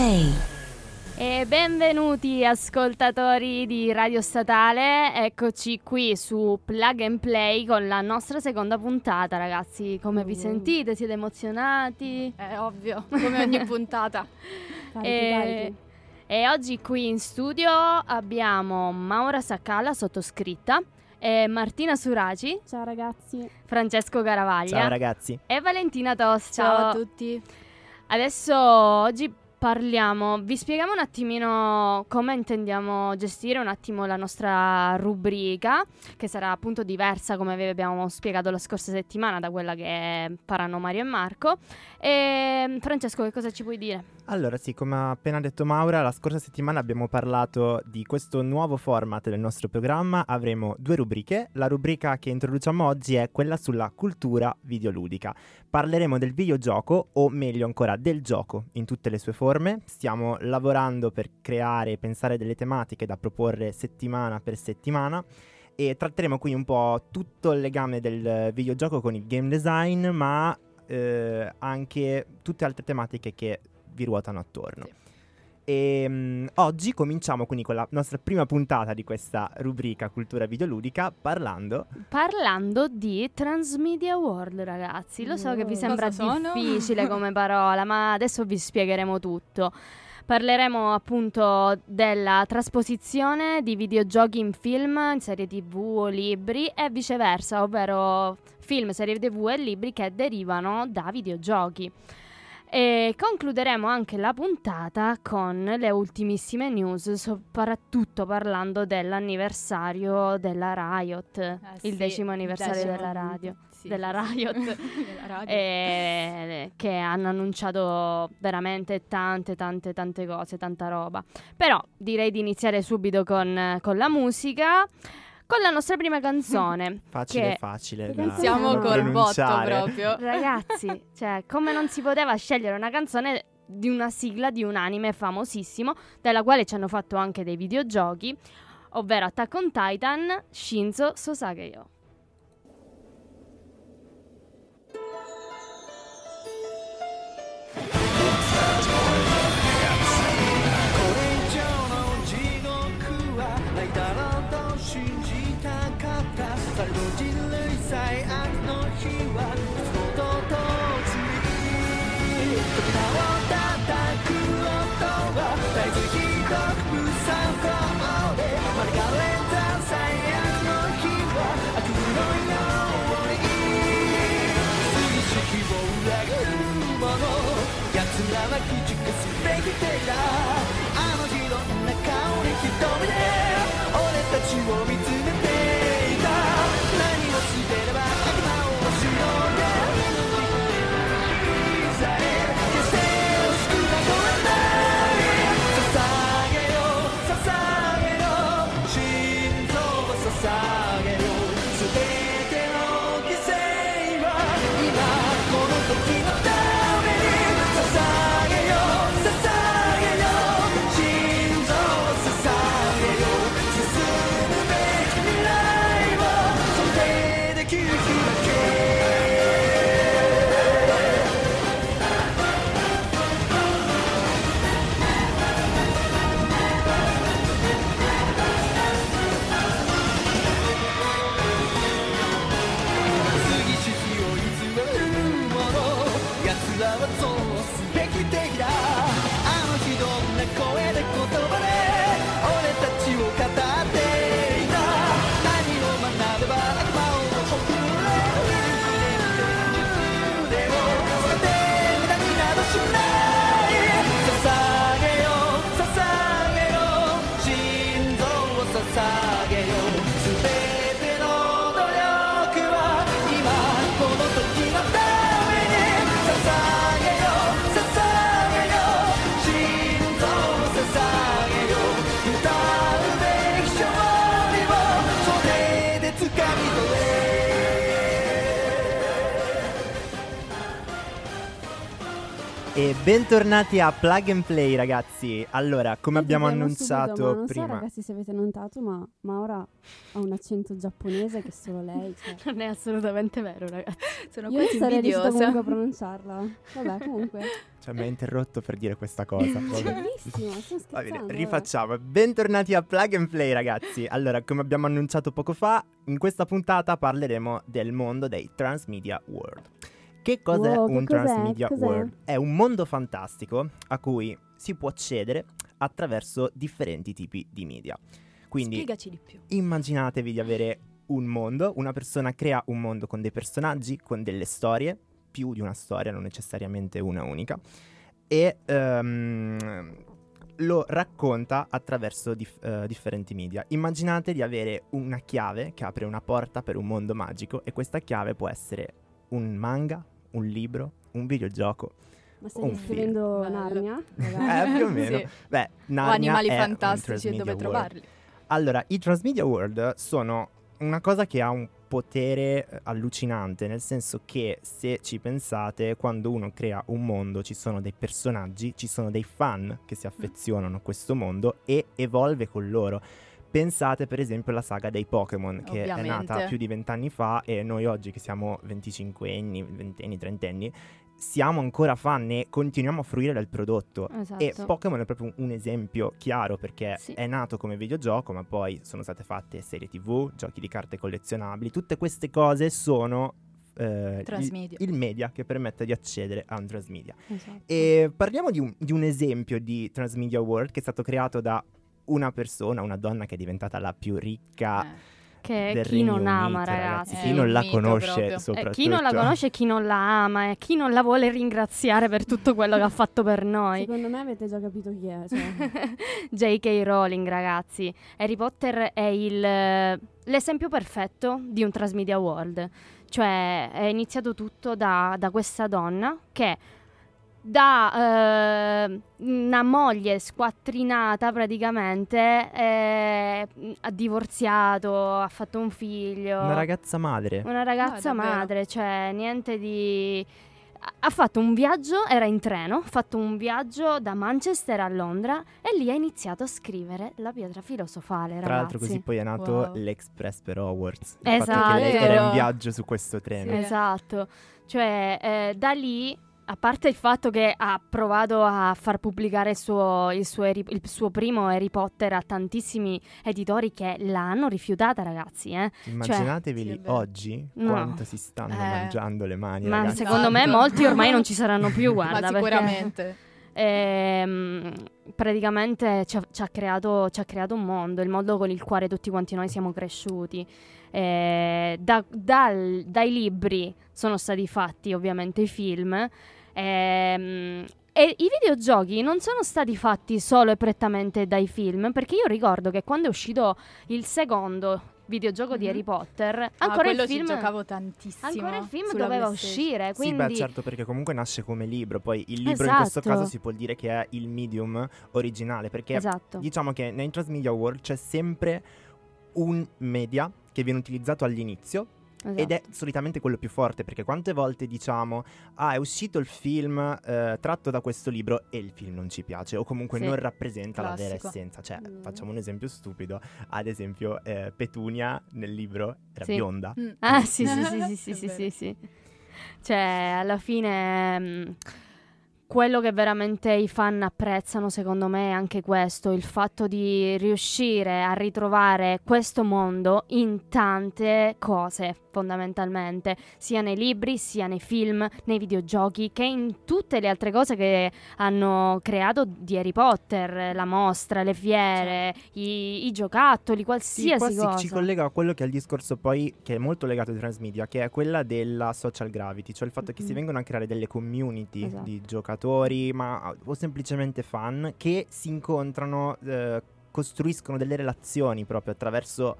Plug and Play. E benvenuti ascoltatori di Radio Statale, eccoci qui su Plug and Play con la nostra seconda puntata ragazzi, come vi Uh. sentite? Siete emozionati? È ovvio, come ogni puntata. e, e oggi qui in studio abbiamo Maura Saccala, sottoscritta, e Martina Suraci, Ciao ragazzi. Francesco Garavaglia Ciao ragazzi. e Valentina Tosto. Ciao a tutti. Adesso oggi parliamo, vi spieghiamo un attimino come intendiamo gestire un attimo la nostra rubrica, che sarà appunto diversa come vi abbiamo spiegato la scorsa settimana da quella che faranno Mario e Marco. E Francesco, che cosa ci puoi dire? Allora sì, come ha appena detto Maura, la scorsa settimana abbiamo parlato di questo nuovo format del nostro programma. Avremo due rubriche. La rubrica che introduciamo oggi è quella sulla cultura videoludica. Parleremo del videogioco, o meglio ancora del gioco, in tutte le sue forme. Stiamo lavorando per creare e pensare delle tematiche da proporre settimana per settimana. E tratteremo quindi un po' tutto il legame del videogioco con il game design, ma eh, anche tutte altre tematiche che vi ruotano attorno. E mm, oggi cominciamo quindi con la nostra prima puntata di questa rubrica Cultura Videoludica parlando Parlando di Transmedia World, ragazzi. Lo so che vi Wow. sembra Cosa sono? difficile come parola, ma adesso vi spiegheremo tutto. Parleremo appunto della trasposizione di videogiochi in film, in serie tv o libri e viceversa, ovvero film, serie tv e libri che derivano da videogiochi. E concluderemo anche la puntata con le ultimissime news, soprattutto parlando dell'anniversario della Riot, Eh il sì, decimo anniversario decimo. della radio, Sì. della Riot. Della eh, che hanno annunciato veramente tante tante tante cose, tanta roba. Però direi di iniziare subito con, con la musica, con la nostra prima canzone. facile Che- facile Iniziamo col botto proprio. Ragazzi, cioè, come non si poteva scegliere una canzone di una sigla di un anime famosissimo, della quale ci hanno fatto anche dei videogiochi, ovvero Attack on Titan, Shinzo Sosage-yo. こ take. E bentornati a Plug and Play ragazzi. Allora, come abbiamo Vediamo annunciato subito, non prima... so ragazzi se avete notato, ma Maura ha un accento giapponese che solo lei. Cioè. Non è assolutamente vero, ragazzi. Sono Io non quasi sarei riuscita invidiosa. comunque a pronunciarla. Vabbè, comunque. Cioè, mi ha interrotto per dire questa cosa. Bellissimo, Va bene, rifacciamo. Bentornati a Plug and Play, ragazzi. Allora, come abbiamo annunciato poco fa, in questa puntata parleremo del mondo dei Transmedia World. Che cos'è Wow, che un cos'è? Transmedia Cos'è? World? È un mondo fantastico a cui si può accedere attraverso differenti tipi di media. Quindi Spiegaci di più. immaginatevi di avere un mondo, una persona crea un mondo con dei personaggi, con delle storie, più di una storia, non necessariamente una unica, e ehm, lo racconta attraverso dif- eh, differenti media. Immaginate di avere una chiave che apre una porta per un mondo magico e questa chiave può essere un manga, un libro, un videogioco. Ma stai film. Narnia? Eh, più o meno. Sì. Beh, O Narnia animali è un fantastici e dove world. trovarli. Allora, i Transmedia World sono una cosa che ha un potere eh, allucinante, nel senso che se ci pensate, quando uno crea un mondo ci sono dei personaggi, ci sono dei fan che si affezionano a questo mondo e evolve con loro. Pensate per esempio alla saga dei Pokémon che è nata Ovviamente. più di vent'anni fa e noi oggi che siamo 25 anni, 20 anni, 30 anni, siamo ancora fan e continuiamo a fruire del prodotto. Esatto. E Pokémon è proprio un esempio chiaro perché Sì. è nato come videogioco, ma poi sono state fatte serie TV, giochi di carte collezionabili. Tutte queste cose sono eh, il, il media che permette di accedere a un transmedia. Esatto. E parliamo di un, di un esempio di Transmedia World che è stato creato da una persona, una donna che è diventata la più ricca Eh. che del chi Regno non ama, Unito, ragazzi. Chi non la conosce proprio. Soprattutto. Eh, chi non la conosce e chi non la ama e chi non la vuole ringraziare per tutto quello che ha fatto per noi. Secondo me avete già capito chi è. Cioè. J.K. Rowling, ragazzi. Harry Potter è il, l'esempio perfetto di un transmedia world. Cioè, è iniziato tutto da, da questa donna che da eh, una moglie squattrinata praticamente eh, ha divorziato, ha fatto un figlio. Una ragazza madre. Una ragazza Ah, madre, cioè niente di... ha- fatto un viaggio, era in treno, ha fatto un viaggio da Manchester a Londra e lì ha iniziato a scrivere la pietra filosofale, Tra l'altro ragazzi. così poi è nato Wow. l'Express per Hogwarts. Il fatto Esatto. che lei era in viaggio su questo treno. Sì. Esatto, cioè eh, da lì, a parte il fatto che ha provato a far pubblicare il suo, il suo il suo primo Harry Potter a tantissimi editori che l'hanno rifiutata, ragazzi, eh. Immaginatevi Sì, è lì vero. oggi No. quanto si stanno Eh. mangiando le mani, Ma ragazzi. secondo me Esatto. molti ormai non ci saranno più, guarda. Ma perché- sicuramente. Ehm, praticamente ci ha, ci ha creato, ci ha creato un mondo, il mondo con il quale tutti quanti noi siamo cresciuti. Eh, da- dal- dai libri sono stati fatti ovviamente i film. Ehm, e i videogiochi non sono stati fatti solo e prettamente dai film, perché io ricordo che quando è uscito il secondo videogioco di Mhm. Harry Potter, Ah, ancora quello il film ci giocavo tantissimo. ancora il film doveva uscire, Sì, quindi beh, certo, perché comunque nasce come libro. Poi il libro in questo Esatto. caso si può dire che è il medium originale. Perché Esatto. diciamo che nei Transmedia World c'è sempre un media che viene utilizzato all'inizio ed è esatto. solitamente quello più forte perché quante volte diciamo ah è uscito il film eh, tratto da questo libro e il film non ci piace o comunque Sì. non rappresenta la vera Classico. essenza cioè Mm. facciamo un esempio stupido ad esempio eh, Petunia nel libro era Sì. bionda Mm. Ah, sì, sì, sì, sì, sì, sì, sì, sì. Cioè, alla fine mh, quello che veramente i fan apprezzano, secondo me, è anche questo, il fatto di riuscire a ritrovare questo mondo in tante cose, fondamentalmente, sia nei libri, sia nei film, nei videogiochi, che in tutte le altre cose che hanno creato di Harry Potter, la mostra, le fiere, i, i giocattoli, Sì, qualsiasi qua si- cosa. ci collega a quello che è il discorso poi che è molto legato ai transmedia, che è quella della social gravity, cioè il fatto che si Mhm. vengono a creare delle community Esatto. di giocatori, ma o semplicemente fan che si incontrano, eh, costruiscono delle relazioni proprio attraverso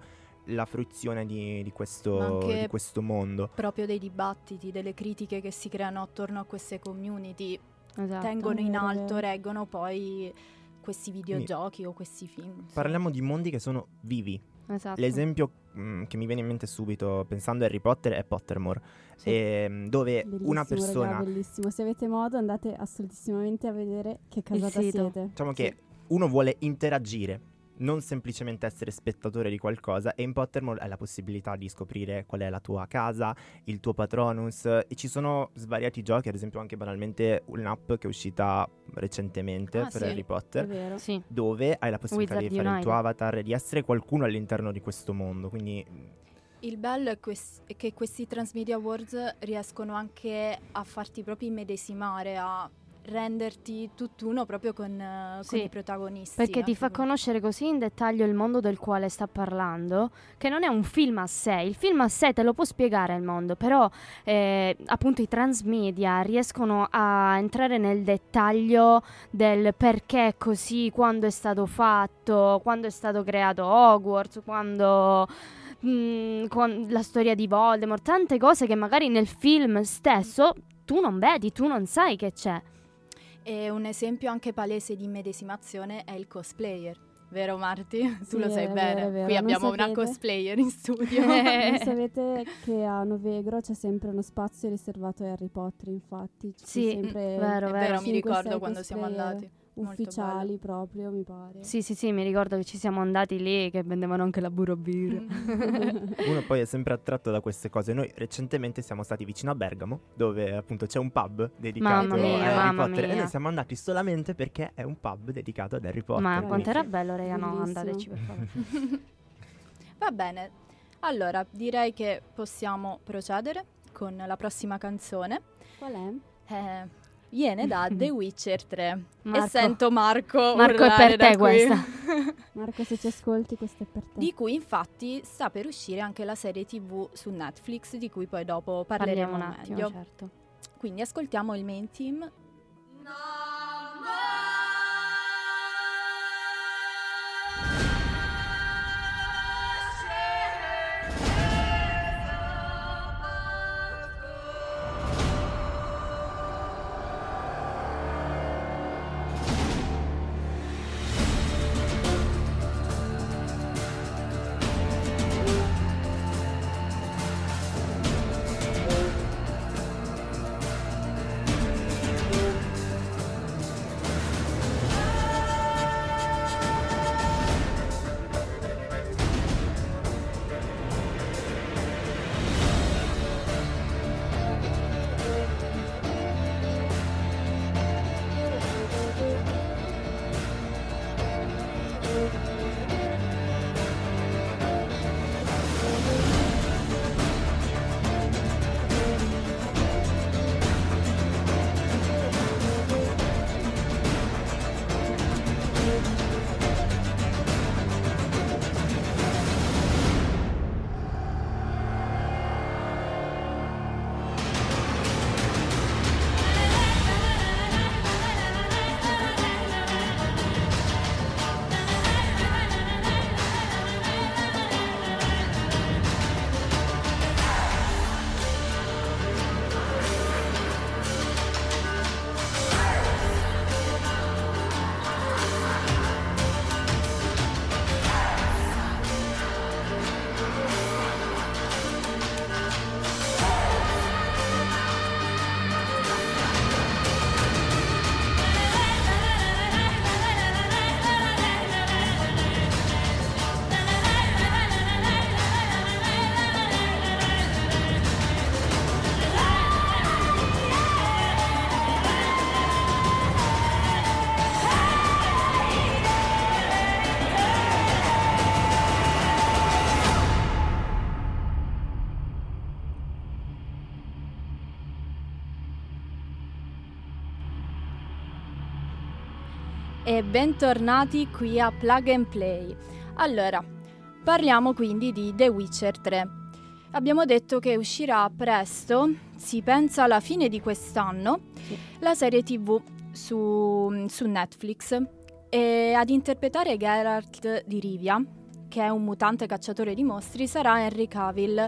la fruizione di, di questo, di questo mondo. Proprio dei dibattiti, delle critiche che si creano attorno a queste community Esatto. tengono in alto, vero. reggono poi questi videogiochi o questi film. sì. Parliamo di mondi che sono vivi, Esatto. L'esempio mm, che mi viene in mente subito pensando a Harry Potter è Pottermore, Sì. ehm, dove una Bellissimo, persona... raga, bellissimo. Se avete modo andate assolutissimamente a vedere che casata siete. Diciamo che uno vuole interagire, non semplicemente essere spettatore di qualcosa e in Pottermore hai la possibilità di scoprire qual è la tua casa, il tuo patronus e ci sono svariati giochi, ad esempio anche banalmente un'app che è uscita recentemente Ah, per sì, Harry Potter. Sì. Dove hai la possibilità Wizard di fare il tuo United. avatar, di essere qualcuno all'interno di questo mondo. Quindi Il bello è, quest- è che questi Transmedia Awards riescono anche a farti proprio immedesimare, a renderti tutt'uno proprio con, eh, con Sì, i protagonisti. Perché ti fa con- conoscere così in dettaglio il mondo del quale sta parlando, che non è un film a sé. Il film a sé te lo può spiegare il mondo, però eh, appunto i transmedia riescono a entrare nel dettaglio del perché è così, quando è stato fatto, quando è stato creato Hogwarts, quando... mm, quan- la storia di Voldemort, tante cose che magari nel film stesso tu non vedi, tu non sai che c'è. E un esempio anche palese di immedesimazione è il cosplayer. Vero Marti? Tu Sì, lo sai bene. vero. Qui Non abbiamo una sapete? cosplayer in studio. Non sapete che a Novegro c'è sempre uno spazio riservato a Harry Potter, infatti. Ci Sì, sempre vero, vero. mi 5, ricordo 6 quando siamo cosplayer andati. Ufficiali proprio, mi pare. Sì, sì, sì, mi ricordo che ci siamo andati lì che vendevano anche la burro birra. uno poi è sempre attratto da queste cose. Noi recentemente siamo stati vicino a Bergamo, dove appunto c'è un pub dedicato Mamma mia, a Harry Potter. E mia. noi siamo andati solamente perché è un pub dedicato ad Harry Potter. Ma quindi- quanto era bello, raga, no, andateci per favore. Va bene. Allora, direi che possiamo procedere con la prossima canzone. Qual è? Eh, viene da The Witcher 3. Marco. E sento Marco Marco, è urlare per te questa. Marco, se ci ascolti, questo è per te. Di cui infatti sta per uscire anche la serie TV su Netflix, di cui poi dopo parleremo Parliamo un attimo, meglio. certo. Quindi ascoltiamo il main team. E bentornati qui a Plug and Play. Allora, parliamo quindi di The Witcher 3. Abbiamo detto che uscirà presto, si pensa alla fine di quest'anno, la serie TV su, su Netflix e ad interpretare Geralt di Rivia, che è un mutante cacciatore di mostri, sarà Henry Cavill,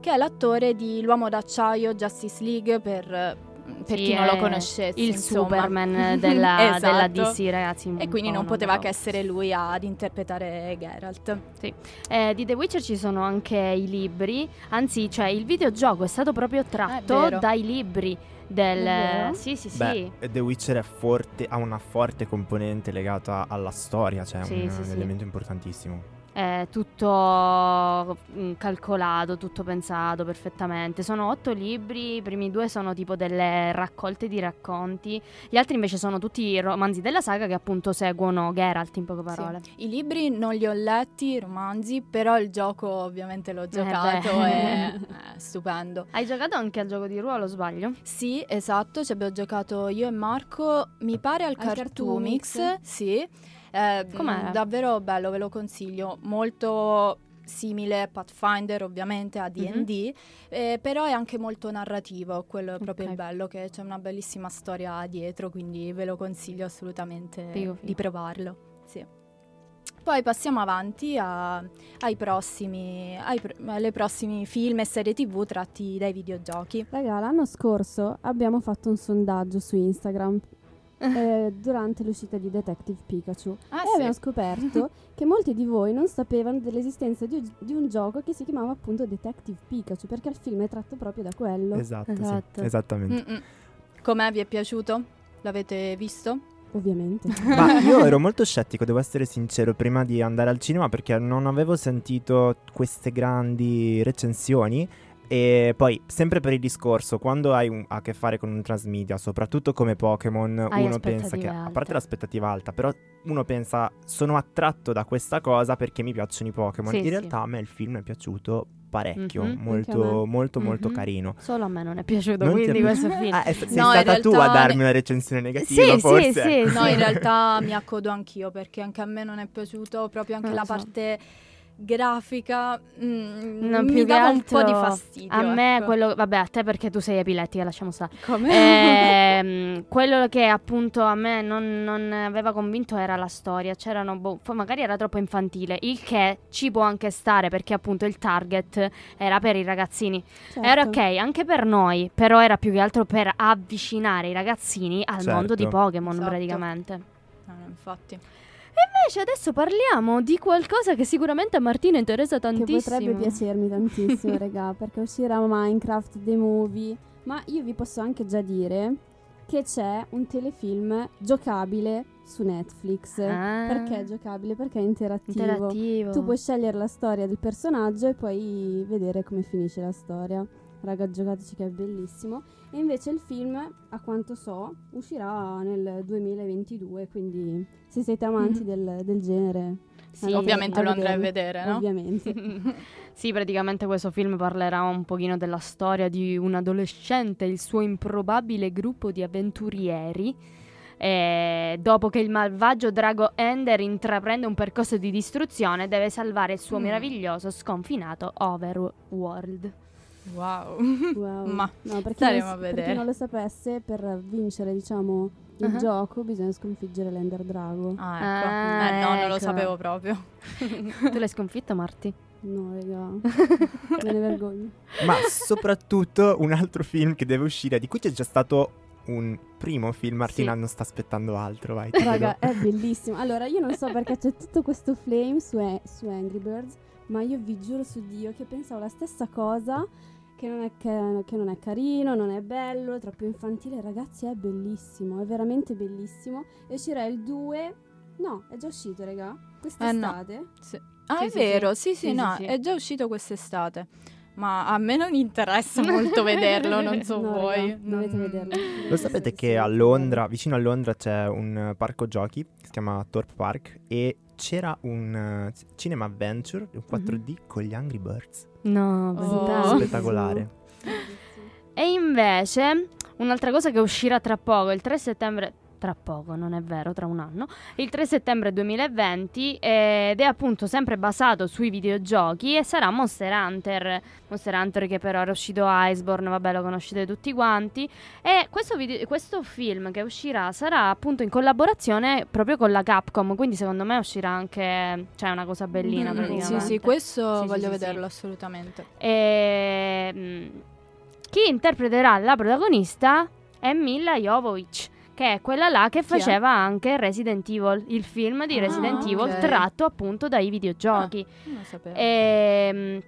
che è l'attore di L'uomo d'acciaio Justice League per per Sì, chi non lo è conoscesse. Il insomma. Superman della, della Esatto. DC, ragazzi. E quindi po' non poteva roba. che essere lui ad interpretare Geralt. Eh, di The Witcher ci sono anche i libri, anzi, cioè il videogioco è stato proprio tratto vero. dai libri del... Sì, sì, sì. Beh, The Witcher è forte, ha una forte componente legata alla storia, cioè Sì, un, sì, un sì. elemento importantissimo. È tutto mm, calcolato, tutto pensato perfettamente. Sono otto libri, i primi due sono tipo delle raccolte di racconti, gli altri invece sono tutti romanzi della saga che appunto seguono Geralt in poche parole. Sì. I libri non li ho letti, i romanzi, però il gioco ovviamente l'ho giocato beh. e è stupendo. Hai giocato anche al gioco di ruolo, sbaglio? Sì, esatto, ci abbiamo giocato io e Marco, mi pare al, Al Cartoomix, Cartoomix. sì. Eh, Com'era? Davvero bello, ve lo consiglio. Molto simile a Pathfinder ovviamente a D&D, eh, però è anche molto narrativo, quello è proprio Ok. il bello, che c'è una bellissima storia dietro, quindi ve lo consiglio assolutamente Figo, figo. di provarlo. Sì. Poi passiamo avanti a- ai prossimi, ai pr- alle prossimi film e serie tv tratti dai videogiochi. Raga, l'anno scorso abbiamo fatto un sondaggio su Instagram eh, durante l'uscita di Detective Pikachu Ah, e abbiamo scoperto che molti di voi non sapevano dell'esistenza di, di un gioco che si chiamava appunto Detective Pikachu perché il film è tratto proprio da quello. Esatto, sì, Esatto. esattamente. Mm-mm. Com'è? Vi è piaciuto? L'avete visto? Ovviamente. Ma io ero molto scettico, devo essere sincero, prima di andare al cinema perché non avevo sentito queste grandi recensioni. E poi, sempre per il discorso, quando hai un- a che fare con un transmedia, soprattutto come Pokémon, Hai uno pensa che, a alte. parte l'aspettativa alta, però uno pensa, sono attratto da questa cosa perché mi piacciono i Pokémon. Sì, In sì. realtà a me il film è piaciuto parecchio, Mhm. A molto, molto, molto Mhm. carino. Solo a me non è piaciuto, Non è quindi piaciuto? questo film. Ah, è- sei No, stata tu a darmi ne- una recensione negativa, Sì, sì, forse. sì, ecco. No, in realtà mi accodo anch'io perché anche a me non è piaciuto proprio anche Non la lo so. parte grafica. mm, No, mi dava un po' di fastidio. A me ecco. quello vabbè, a te perché tu sei epilettica, lasciamo stare. Come? Ehm, quello che appunto a me non, non aveva convinto era la storia. C'erano, boh, magari era troppo infantile, il che ci può anche stare perché appunto il target era per i ragazzini. Certo. Era ok anche per noi, però era più che altro per avvicinare i ragazzini al Certo. mondo di Pokémon Esatto. praticamente. No, infatti. Invece adesso parliamo di qualcosa che sicuramente a Martina interessa Che tantissimo. potrebbe piacermi tantissimo, raga, perché uscirà Minecraft The Movie. Ma io vi posso anche già dire che c'è un telefilm giocabile su Netflix. Ah. Perché è giocabile? Perché è interattivo. Interattivo. Tu puoi scegliere la storia del personaggio e poi vedere come finisce la storia. Raga, giocateci che è bellissimo. E invece il film, a quanto so, uscirà nel 2022, quindi se siete amanti del, del genere... Sì, Ovviamente lo andrai a vedere, no? Ovviamente. Sì, praticamente questo film parlerà un pochino della storia di un adolescente e il suo improbabile gruppo di avventurieri. E dopo che il malvagio drago Ender intraprende un percorso di distruzione, deve salvare il suo Mm. meraviglioso sconfinato Overworld. Wow. Wow. Ma no, per chi, staremo non, a per chi vedere. non lo sapesse, per vincere, diciamo, il Ah. gioco bisogna sconfiggere l'Ender Drago. Ah, ecco. Ah, eh, no, non lo ecco. sapevo proprio. tu l'hai sconfitto, Marti? No, raga, me ne vergogno. Ma soprattutto un altro film che deve uscire, di cui c'è già stato un primo film. Martina Sì. non sta aspettando altro, vai. Raga, è bellissimo. Allora, io non so perché c'è tutto questo flame su, su Angry Birds, ma io vi giuro su Dio che pensavo la stessa cosa. Che non, è che, che non è carino, non è bello, è troppo infantile. Ragazzi, è bellissimo, è veramente bellissimo. E uscirà il 2. No, è già uscito, raga. Quest'estate. Sì. Ah, Sì, è sì, vero, sì. sì, sì, Sì, no, sì, sì. è già uscito quest'estate. Ma a me non interessa molto vederlo, non so No, voi. raga, dovete Non- vederlo. Lo sapete che a Londra, vicino a Londra, c'è un eh, parco giochi che si chiama Thorpe Park e c'era un eh, cinema adventure, un 4D con gli Angry Birds. No, Oh. Spettacolare. E invece, un'altra cosa che uscirà tra poco, il 3 settembre, tra poco, non è vero, tra un anno, il 3 settembre 2020, eh, ed è appunto sempre basato sui videogiochi e sarà Monster Hunter. Monster Hunter che però era uscito Iceborne, vabbè lo conoscete tutti quanti. E questo, video- questo film che uscirà sarà appunto in collaborazione proprio con la Capcom, quindi secondo me uscirà anche, cioè una cosa bellina Mm, praticamente. Sì, sì, questo Sì, voglio sì, vederlo sì. assolutamente. E, mm, chi interpreterà la protagonista è Mila Jovovich, che è quella là che è? faceva anche Resident Evil, il film di Ah, Resident Evil ok. tratto appunto dai videogiochi. Non lo sapevo. E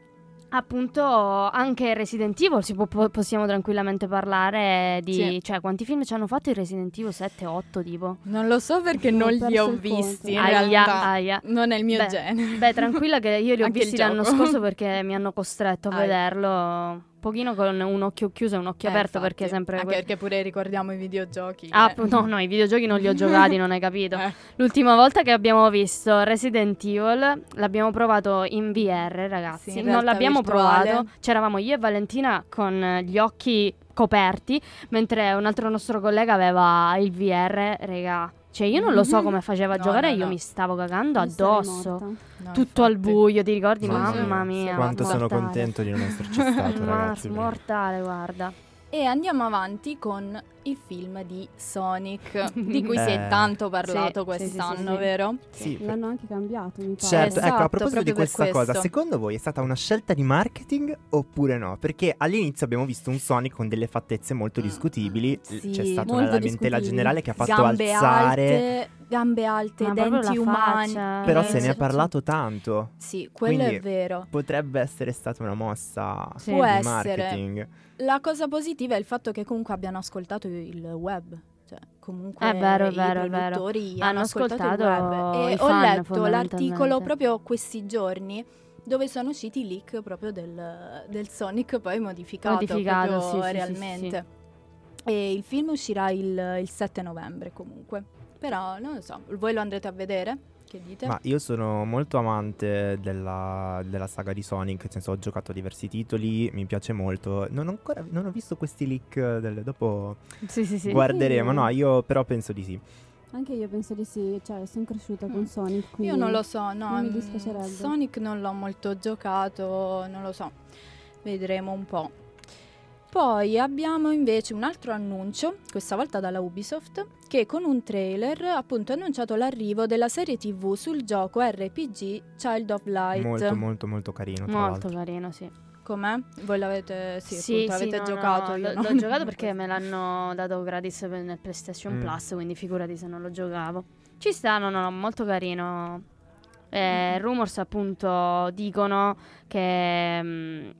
appunto anche Resident Evil si può- po- possiamo tranquillamente parlare di Sì. cioè quanti film ci hanno fatto i Resident Evil 7 8 tipo Non lo so perché Ho non li ho il conto. visti. In aia realtà aia non è il mio Beh, genere. beh tranquilla che io li ho il visti l'anno scorso perché mi hanno costretto a Aia. vederlo pochino con un occhio chiuso e un occhio Eh, aperto infatti. perché sempre Anche que- perché pure ricordiamo i videogiochi. Ah, eh. no, no, i videogiochi non li ho giocati, non hai capito. Eh. L'ultima volta che abbiamo visto Resident Evil l'abbiamo provato in VR, ragazzi. Sì, in non l'abbiamo virtuale. provato. C'eravamo io e Valentina con gli occhi coperti, mentre un altro nostro collega aveva il VR, raga. Cioè, io non lo so come faceva a No, giocare, no, io no. mi stavo cagando sarei addosso. morta. No, Tutto al infatti. buio, ti ricordi? Mamma Mamma mia. mia. Quanto sono mortale. contento di non esserci stato, Ma- ragazzi. mortale, guarda. E andiamo avanti con il film di Sonic, di cui si è Eh. tanto parlato Sì, quest'anno, sì, sì. vero? Sì, L'hanno anche cambiato, mi pare. Certo, ecco, a Esatto, proposito di questa cosa, secondo voi è stata una scelta di marketing oppure no? Perché all'inizio abbiamo visto un Sonic con delle fattezze molto Mm, discutibili, sì, c'è stata una lamentela generale che ha fatto gambe alzare, alte, gambe alte, Ma denti umani. faccia. però Eh, se ne è sì, parlato tanto. Sì, quello Quindi- è vero. Potrebbe essere stata una mossa Sì. Può di essere. marketing. La cosa positiva è il fatto che comunque abbiano ascoltato il web. Cioè, comunque È vero, i vero, è vero. produttori Hanno ascoltato, il ascoltato E ho letto l'articolo proprio questi giorni dove sono usciti i leak proprio del, del Sonic poi modificato, Modificato, sì, sì, sì, realmente. E il film uscirà il, il 7 novembre comunque. Però non lo so, voi lo andrete a vedere? Che dite? Ma io sono molto amante della, della saga di Sonic, nel senso ho giocato a diversi titoli, mi piace molto. Non ho ancora non ho visto questi leak, del- dopo Sì, sì, sì. guarderemo. No, io però penso di sì. Anche io penso di sì, cioè sono cresciuta con Mm. Sonic. Quindi Io non lo so, no. non mi mm, dispiacerebbe. Sonic non l'ho molto giocato, non lo so. Vedremo un po'. Poi abbiamo invece un altro annuncio, questa volta dalla Ubisoft, che con un trailer appunto ha annunciato l'arrivo della serie TV sul gioco RPG Child of Light. Molto molto molto carino, tra Molto l'altro. carino, sì. Com'è? Voi l'avete sì, Sì, appunto, sì, l'avete no, giocato? no, io l'ho, no. l'ho giocato perché me l'hanno dato gratis per- nel PlayStation Mm. Plus, quindi figurati se non lo giocavo. Ci sta, no, no, no, molto carino. Eh, rumors appunto dicono che mm,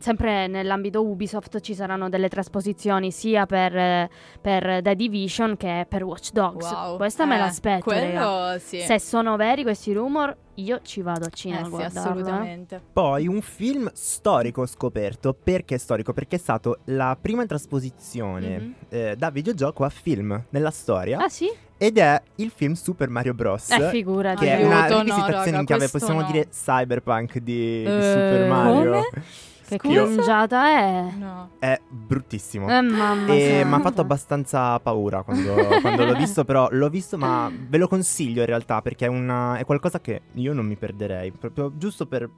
sempre nell'ambito Ubisoft ci saranno delle trasposizioni sia per, eh, per The Division che per Watch Dogs. Wow. Questa me Eh, l'aspetto, raga. Quello sì. Se sono veri questi rumor, io ci vado al Eh cinema a sì, eh. assolutamente. Poi un film storico scoperto. Perché storico? Perché è stato la prima trasposizione Mhm. eh, da videogioco a film nella storia. Ah sì? Ed è il film Super Mario Bros. Eh, figurati. che è una no, rivisitazione raga, in chiave, possiamo no. dire cyberpunk di, di Eh, Super Mario. come? Che Scusa? cringiata è. No. È bruttissimo. Eh, mamma E mi ha fatto abbastanza paura quando, quando l'ho visto, però l'ho visto, ma ve lo consiglio in realtà perché è, una- è qualcosa che io non mi perderei, proprio giusto per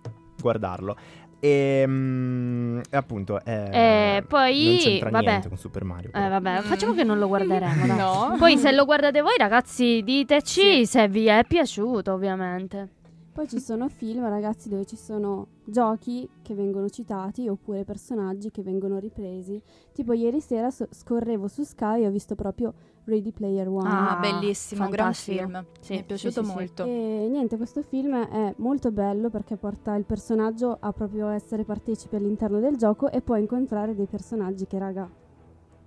guardarlo. E, mm, e appunto, è- E poi, non c'entra vabbè. niente con Super Mario. Eh, vabbè, facciamo che non lo guarderemo. No. Poi, se lo guardate voi, ragazzi, diteci Sì. se vi è piaciuto, ovviamente. Poi ci sono film, ragazzi, dove ci sono giochi che vengono citati oppure personaggi che vengono ripresi. Tipo ieri sera so- scorrevo su Sky e ho visto proprio Ready Player One. Ah, bellissimo, gran fantastico. film. Sì, Mi è piaciuto sì, sì. molto. E niente, questo film è molto bello perché porta il personaggio a proprio essere partecipe all'interno del gioco e poi incontrare dei personaggi che, raga,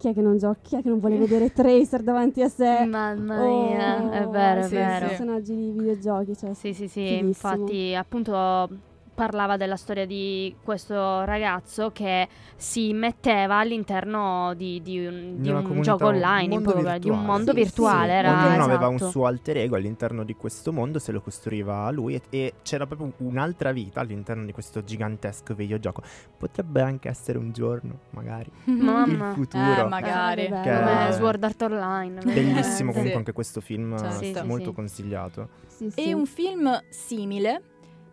chi è che non gioca? Chi è che non vuole vedere Tracer davanti a sé? Mamma O- mia, è vero, è sì, vero. personaggi di videogiochi, cioè Sì, sì, sì, Fighissimo. infatti appunto parlava della storia di questo ragazzo che si metteva all'interno di, di un, di un gioco un online, mondo proprio, di un mondo Sì, virtuale. sì. Era, Ognuno aveva un esatto. suo alter ego all'interno di questo mondo, se lo costruiva lui e, e c'era proprio un'altra vita all'interno di questo gigantesco videogioco. Potrebbe anche essere un giorno, magari, Mamma. il futuro. Eh, magari. Sarebbe Che-. Come Eh, Sword Art Online. Bellissimo Sì. comunque anche questo film, Certo. Sì, sì, molto sì. consigliato. Sì, sì, E un film simile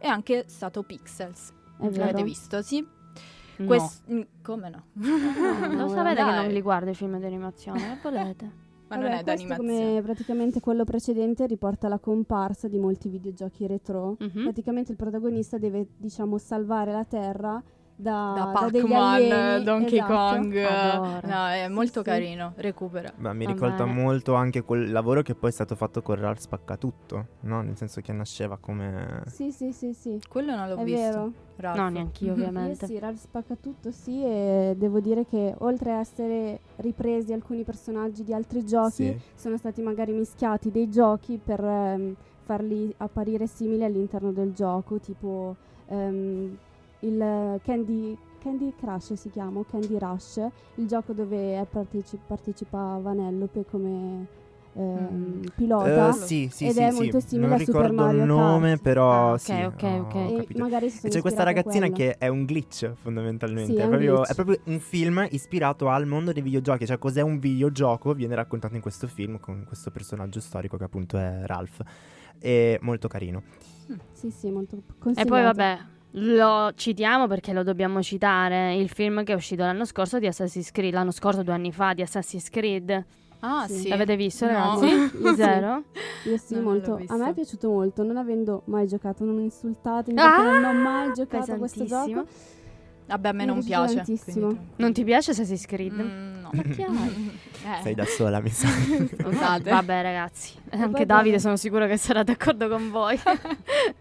è anche stato Pixels. è. L'avete visto, sì? No. Quest- mm, come no? Lo sapete che Dai. non li guardo i film di animazione, che volete? Ma non Vabbè, è questo d'animazione. come praticamente quello precedente riporta la comparsa di molti videogiochi retro. Mhm. Praticamente il protagonista deve, diciamo, salvare la Terra da, da Pac-Man. Donkey esatto. Kong. Adoro. No, è Sì, molto sì. carino, recupera. Beh, mi ricorda molto anche quel lavoro che poi è stato fatto con Ralph Spaccatutto, no? Nel senso che nasceva come... Sì, sì, sì, sì. Quello non l'ho È visto. vero. Ralph. No, neanch'io Io ovviamente. sì, Ralph spacca tutto, sì, e devo dire che oltre a essere ripresi alcuni personaggi di altri giochi, Sì. sono stati magari mischiati dei giochi per ehm, farli apparire simili all'interno del gioco, tipo ehm, il Candy, Candy Crush si chiama, Candy Rush, il gioco dove parteci- partecipa Vanellope come ehm, Mm. pilota. Eh, sì, sì, ed sì, è sì. molto simile non a Super ricordo Mario il nome, Kart. però Ah, ok, sì, ok, ok. e capito. magari si E sono c'è questa ragazzina quello. che è un glitch fondamentalmente, Sì, è è, un proprio, glitch. è proprio un film ispirato al mondo dei videogiochi, cioè cos'è un videogioco viene raccontato in questo film con questo personaggio storico che appunto è Ralph. È molto carino. Sì, sì, molto E consigliato. poi vabbè, lo citiamo perché lo dobbiamo citare, il film che è uscito l'anno scorso di Assassin's Creed, l'anno scorso due anni fa di Assassin's Creed. Ah, Sì. sì. L'avete visto No. ragazzi? Io sì. Zero? Io sì, No, non molto. A me è piaciuto molto, non avendo mai giocato, non insultatemi Ah! perché non ho mai giocato a questo gioco. Vabbè, a me non piace. tantissimo. quindi- Non ti piace Assassin's Creed? Mm, Perché? Eh. Sei da sola, mi sa. Scusate. Vabbè ragazzi, anche poi Davide per- sono sicuro che sarà d'accordo con voi.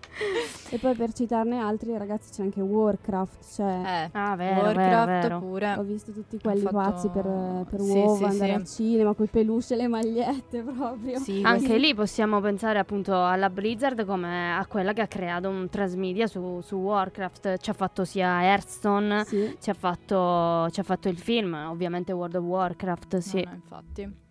E poi per citarne altri, ragazzi, c'è anche Warcraft, cioè Eh, ah, vero, Warcraft vero, vero. pure. ho visto tutti quelli fatto- pazzi per, per Sì, WoW, sì, andare sì. al cinema con i peluche e le magliette proprio. Sì, Anche lì possiamo pensare appunto alla Blizzard come a quella che ha creato un transmedia su, su Warcraft, ci ha fatto sia Hearthstone, Sì. ci ha fatto, ci ha fatto il film, ovviamente World of Warcraft, sì. No, no, infatti.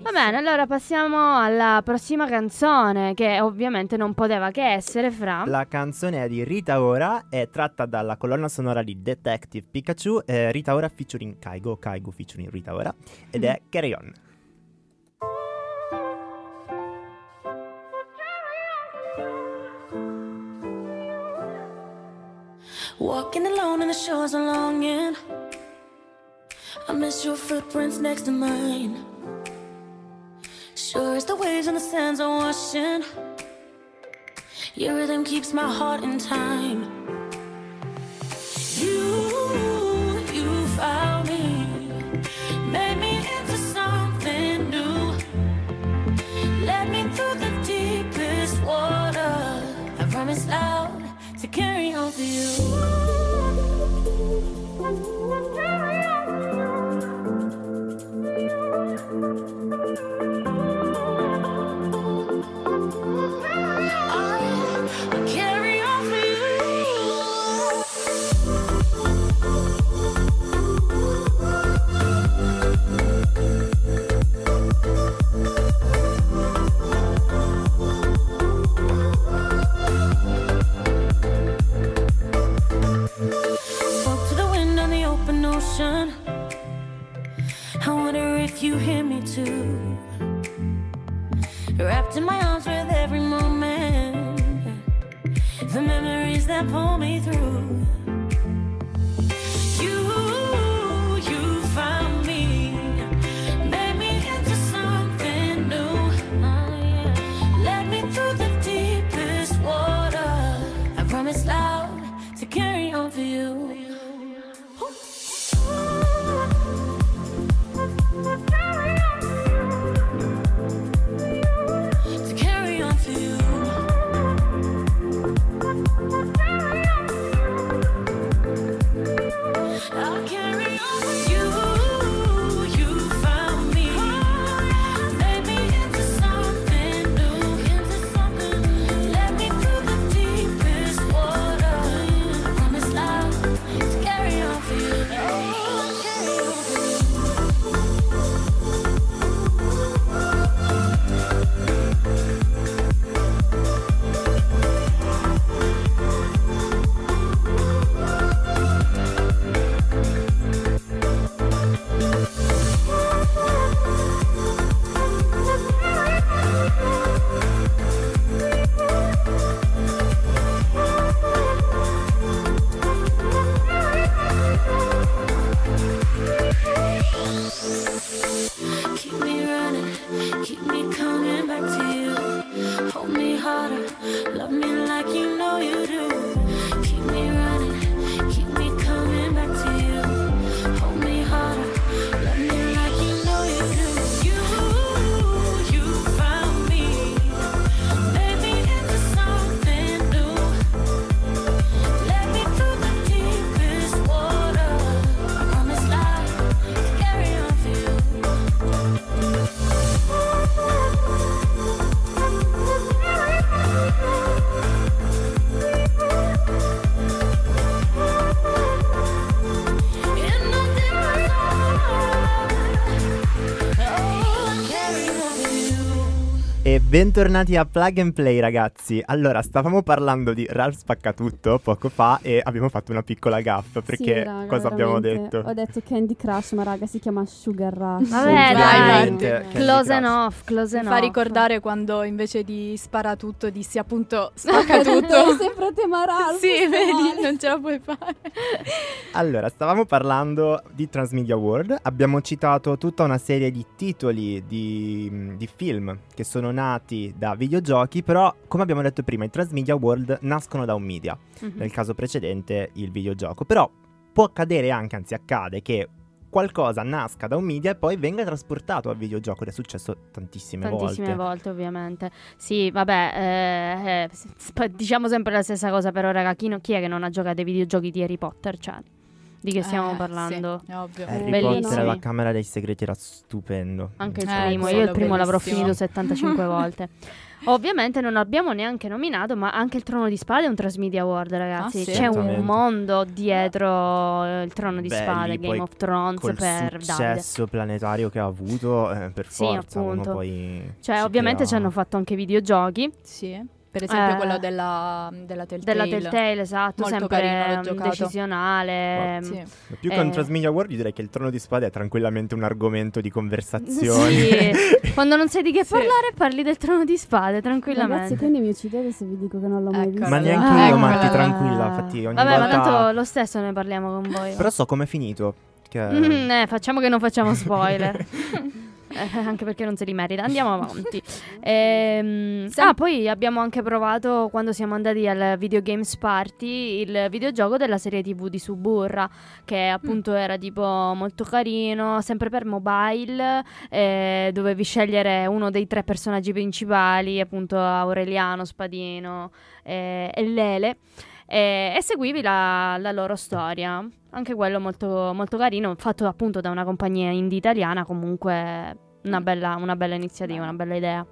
Va bene, allora passiamo alla prossima canzone che ovviamente non poteva che essere fra... La canzone è di Rita Ora, è tratta dalla colonna sonora di Detective Pikachu, eh, Rita Ora featuring Kaigo, Kaigo featuring Rita Ora, ed è Carry On. Walking alone in the shores of longing. I miss your footprints next to mine. Sure as the waves and the sands are washing. Your rhythm keeps my heart in time. You, you found me, made me into something new. Led me through the deepest water. I promise loud to carry on for you. You hear me too. Wrapped in my arms with every moment. The memories that pull me through. Bentornati a Plug and Play ragazzi. Allora, stavamo parlando di Ralph Spaccatutto poco fa e abbiamo fatto una piccola gaffa perché Sì, raga, cosa abbiamo detto? Ho detto Candy Crush, ma raga si chiama Sugar Rush. Vabbè, dai. Candy Close enough, close enough. fa ricordare quando invece di spara tutto dissi appunto spacca tutto. È sempre tema Ralph. sì, vedi, male. non ce la puoi fare. Allora, stavamo parlando di Transmedia World, abbiamo citato tutta una serie di titoli di, di film che sono nati da videogiochi, però come abbiamo detto prima i Transmedia World nascono da un media, Mhm. nel caso precedente il videogioco, però può accadere anche, anzi accade, che qualcosa nasca da un media e poi venga trasportato al videogioco ed è successo tantissime, Tantissime volte. volte, ovviamente. Sì, vabbè, eh, eh, diciamo sempre la stessa cosa, però, raga, chi, no- chi è che non ha giocato ai videogiochi di Harry Potter? Cioè, di che stiamo Eh, parlando? Sì, è ovvio. Harry Bellissimi. Potter e la Camera dei Segreti era stupendo. Anche il Eh, primo, io il primo l'avrò bellissimo. finito 75 volte. Ovviamente non abbiamo neanche nominato, ma anche il Trono di Spade è un Transmedia Award, ragazzi. Ah, sì? C'è un mondo dietro il Trono di Belli, Spade, Game of Thrones Col per Davide. successo planetario che ha avuto, eh, per Sì, forza appunto. poi Cioè, ci ovviamente ci crea- hanno fatto anche videogiochi Sì. Per esempio Eh, quello della, della Telltale. della Telltale, esatto, Molto sempre carino, l'ho mm, giocato. decisionale. Sì. Più che un Eh. Transmedia World direi che il Trono di Spade è tranquillamente un argomento di conversazione. Sì, quando non sai di che Sì. parlare parli del Trono di Spade, tranquillamente. Ragazzi, quindi mi uccidete se vi dico che non l'ho mai Ecco. visto. Ma neanche là. io, Eccola Matti, tranquilla, infatti ogni Vabbè, ma volta... tanto lo stesso ne parliamo con voi. Però so com'è finito. Che... Mm, eh, facciamo che non facciamo spoiler. Eh, anche perché non se li merita. Andiamo avanti. Ehm, Sem- ah, poi abbiamo anche provato quando siamo andati al Video Games Party il videogioco della serie TV di Suburra, che appunto Mm. era tipo molto carino, sempre per mobile. eh, dovevi scegliere uno dei tre personaggi principali, appunto Aureliano, Spadino eh, e Lele. E, e seguivi la, la loro storia. Anche quello molto, molto carino, fatto appunto da una compagnia indie italiana, comunque una bella, una bella iniziativa, una bella idea.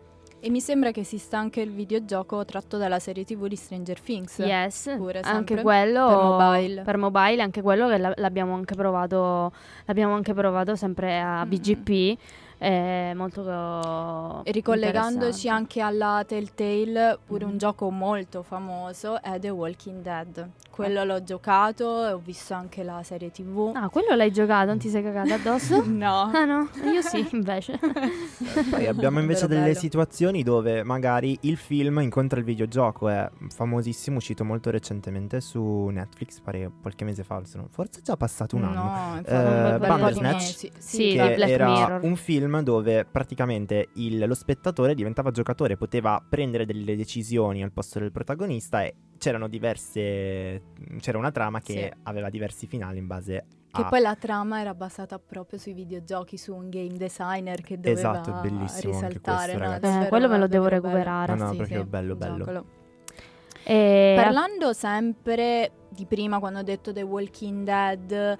E mi sembra che esista anche il videogioco tratto dalla serie TV di Stranger Things. Yes, pure anche quello per mobile. per mobile, anche quello che la- l'abbiamo anche provato, l'abbiamo anche provato sempre a Mm. Eh, molto E ricollegandoci anche alla Telltale, pure Mhm. un gioco molto famoso è The Walking Dead. Quello l'ho giocato e ho visto anche la serie TV. Ah, quello l'hai giocato, non ti sei cagato addosso? No. ah no, io sì, invece. Poi abbiamo invece delle bello. situazioni dove magari il film incontra il videogioco, è famosissimo, uscito molto recentemente su Netflix, pare qualche mese fa, forse è già passato un anno. No, infatti, Eh, Bandersnatch? Sì, Sì, Black che era Mirror. un film dove praticamente il- lo spettatore diventava giocatore, poteva prendere delle decisioni al posto del protagonista e c'erano diverse c'era una trama che Sì. aveva diversi finali in base Che a poi la trama era basata proprio sui videogiochi, su un game designer che doveva Esatto, bellissimo anche risaltare. questo, no? Eh, quello me lo devo recuperare. No, no, Sì, proprio sì, bello, bello. E- Parlando sempre di prima, quando ho detto The Walking Dead,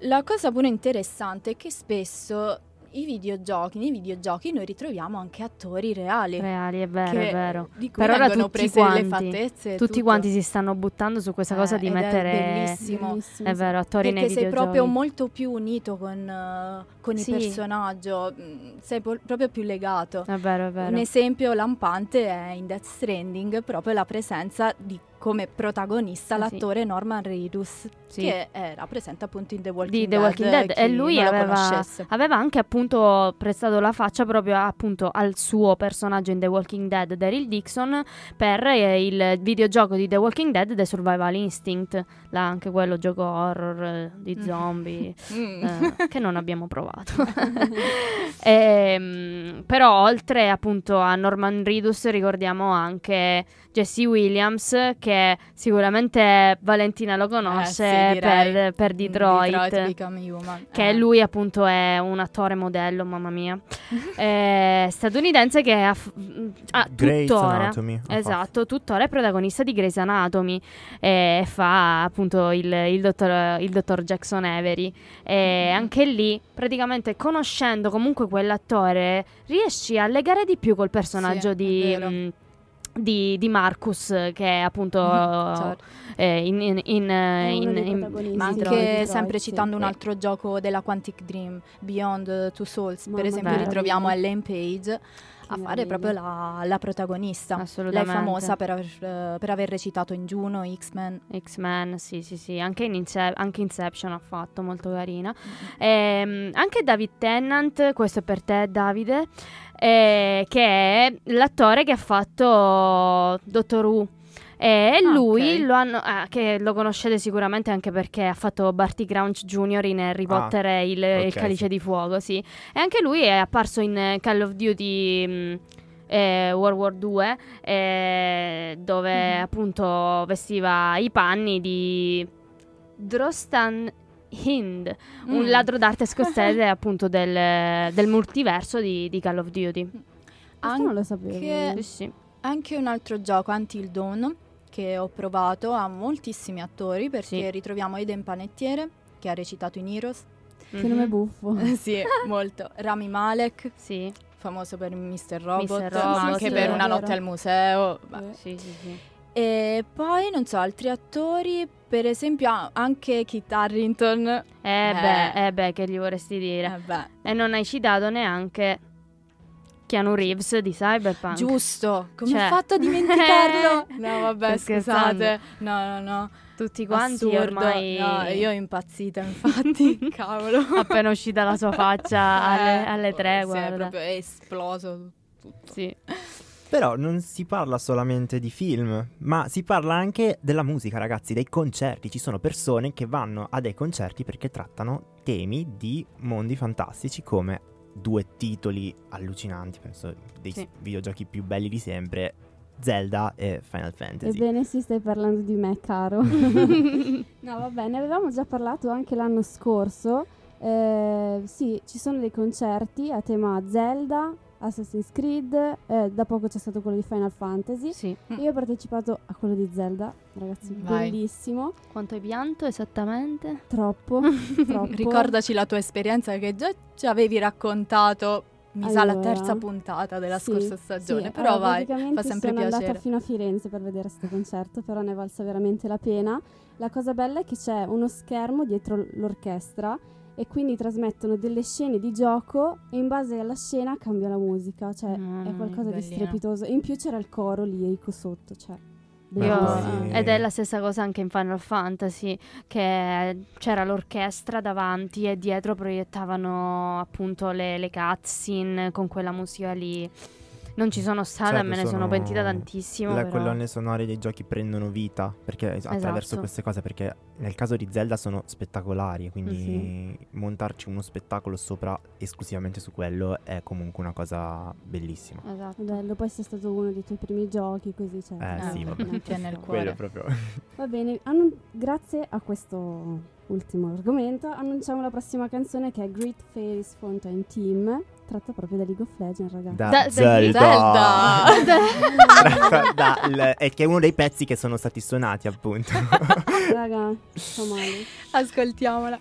la cosa pure interessante è che spesso i videogiochi, nei videogiochi noi ritroviamo anche attori reali. reali, è vero, che- è vero. Di cui Per ora tutti quanti- fattezze. Tutti tutto. quanti si stanno buttando su questa cosa Eh, di ed è mettere bellissimo. Bellissimo, È vero, attori nei Perché sei videogiochi. proprio molto più unito con, eh, con Sì. il personaggio, mm, sei po- proprio più legato. È vero, è vero. Un esempio lampante è in Death Stranding proprio la presenza di come protagonista Eh l'attore Norman Reedus che era presente appunto in The Walking di Dead. The Walking Dead e lui aveva, aveva anche appunto prestato la faccia proprio appunto al suo personaggio in The Walking Dead Daryl Dixon per eh, il videogioco di The Walking Dead The Survival Instinct là anche quello gioco horror eh, di Mm. zombie Mm. eh, che non abbiamo provato Ehm, però oltre appunto a Norman Reedus ricordiamo anche Jesse Williams che sicuramente Valentina lo conosce Eh, sì, per, per Mm, Detroit, Human. che Eh. lui appunto è un attore modello mamma mia Eh, statunitense che ha, Grey's tuttora Anatomy. Esatto, tuttora è protagonista di Grey's Anatomy e fa appunto il, il dottor, il dottor Jackson Avery. E Mhm. anche lì, praticamente conoscendo comunque quell'attore, riesci a legare di più col personaggio Sì, è di, vero. mh, di, di Marcus, che è appunto Certo. eh, in, in, in, in- in-. Ma Sì, anche Detroit, sempre sì. citando un Eh. altro gioco della Quantic Dream, Beyond Two Souls, Mamma per esempio mia. ritroviamo Ellen Page a fare proprio la, la protagonista. Lei è famosa per aver, eh, per aver recitato in Juno, X-Men. X-Men, sì, sì, sì, anche, in Ince- anche Inception ha fatto, molto carina. Ehm, anche David Tennant, questo è per te Davide, eh, che è l'attore che ha fatto Doctor Who. E Ah, lui ok. lo, hanno, ah, che lo conoscete sicuramente anche perché ha fatto Barty Crouch Jr. in Harry Ah, Potter e il, il ok, Calice di Fuoco, sì. E anche lui è apparso in eh, Call of Duty mh, eh, World War 2, eh, dove Mhm. appunto vestiva i panni di Drostan Hind, un Mm. ladro d'arte scozzese appunto del, del multiverso di, di Call of Duty. Questo non lo sapevo. Anche- Sì, sì. Anche un altro gioco, Until Dawn, che ho provato, ha moltissimi attori perché Sì. ritroviamo Eden Panettiere, che ha recitato in Heroes. Che nome Mhm. buffo. sì, molto. Rami Malek, Sì, famoso per Mr. Robot, Mr. ma Robot, anche sì, per Una notte al museo. Sì, sì, sì. E poi, non so, altri attori, per esempio anche Kit Harrington. Eh, Eh. beh, eh beh, che gli vorresti dire? Eh E non hai citato neanche Keanu Reeves di Cyberpunk. giusto, come Cioè- ho fatto a dimenticarlo? no, vabbè, scusate. No, no, no. Tutti quanti Assurdo. ormai... No, io impazzita, infatti. Cavolo. Appena uscita la sua faccia alle, alle tre, sì, guarda. è proprio esploso tutto. Sì. Però non si parla solamente di film, ma si parla anche della musica, ragazzi, dei concerti. Ci sono persone che vanno a dei concerti perché trattano temi di mondi fantastici come due titoli allucinanti, penso dei Sì. videogiochi più belli di sempre, Zelda e Final Fantasy. Ebbene sì, stai parlando di me, caro. no, vabbè, ne avevamo già parlato anche l'anno scorso. Eh, sì, ci sono dei concerti a tema Zelda, Assassin's Creed, eh, da poco c'è stato quello di Final Fantasy. sì. Io ho partecipato a quello di Zelda, ragazzi, Vai. bellissimo. Quanto hai pianto esattamente? Troppo, troppo. Ricordaci la tua esperienza che già ci avevi raccontato, mi sa, la Allora, terza puntata della Sì, scorsa stagione. sì, Però allora, vai, praticamente fa sempre sono piacere. andata fino a Firenze per vedere questo concerto, però ne è valsa veramente la pena. La cosa bella è che c'è uno schermo dietro l'orchestra e quindi trasmettono delle scene di gioco e in base alla scena cambia la musica, cioè è Mm, qualcosa di bellino. strepitoso. E in più c'era il coro lirico sotto, cioè Io- Ed è la stessa cosa anche in Final Fantasy, che c'era l'orchestra davanti e dietro proiettavano appunto le, le cutscene con quella musica lì. Non ci sono state, Certo, me ne sono sono- pentita tantissimo. Le però. colonne sonore dei giochi prendono vita perché attraverso Esatto. queste cose, perché nel caso di Zelda sono spettacolari, quindi montarci uno spettacolo sopra esclusivamente su quello è comunque una cosa bellissima. Esatto. è bello. Poi sia stato uno dei tuoi primi giochi, così cioè, Eh, sì, vabbè. C'è nel cosa. cuore. proprio. Va bene, annun- grazie a questo ultimo argomento annunciamo la prossima canzone che è Great Fairies Fountain Team, tratta proprio da League of Legends, ragazzi. Da, Da- da- Zelda. Zelda. Da- il- è che è uno dei pezzi che sono stati suonati appunto. Raga, fa male. Ascoltiamola.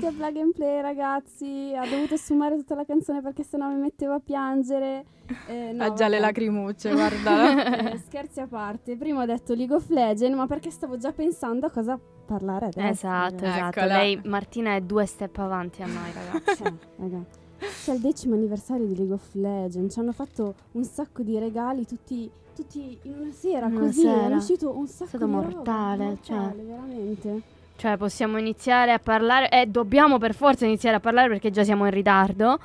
Bentornati a Plug and Play ragazzi. Ha dovuto sfumare tutta la canzone perché sennò mi mettevo a piangere. Eh, no, ha già le vabbè. lacrimucce, guarda. Eh, scherzi a parte, prima ho detto League of Legends, ma perché stavo già pensando a cosa parlare adesso. Esatto, ragazzi. esatto. Eccola. Lei, Martina, è due step avanti a noi, ragazzi. Cioè, C'è il decimo anniversario di League of Legends. Ci hanno fatto un sacco di regali tutti, tutti in una sera. Una così sera. è uscito un sacco stato di roba, mortale, cioè. mortale, veramente. Cioè, possiamo iniziare a parlare, e dobbiamo per forza iniziare a parlare perché già siamo in ritardo.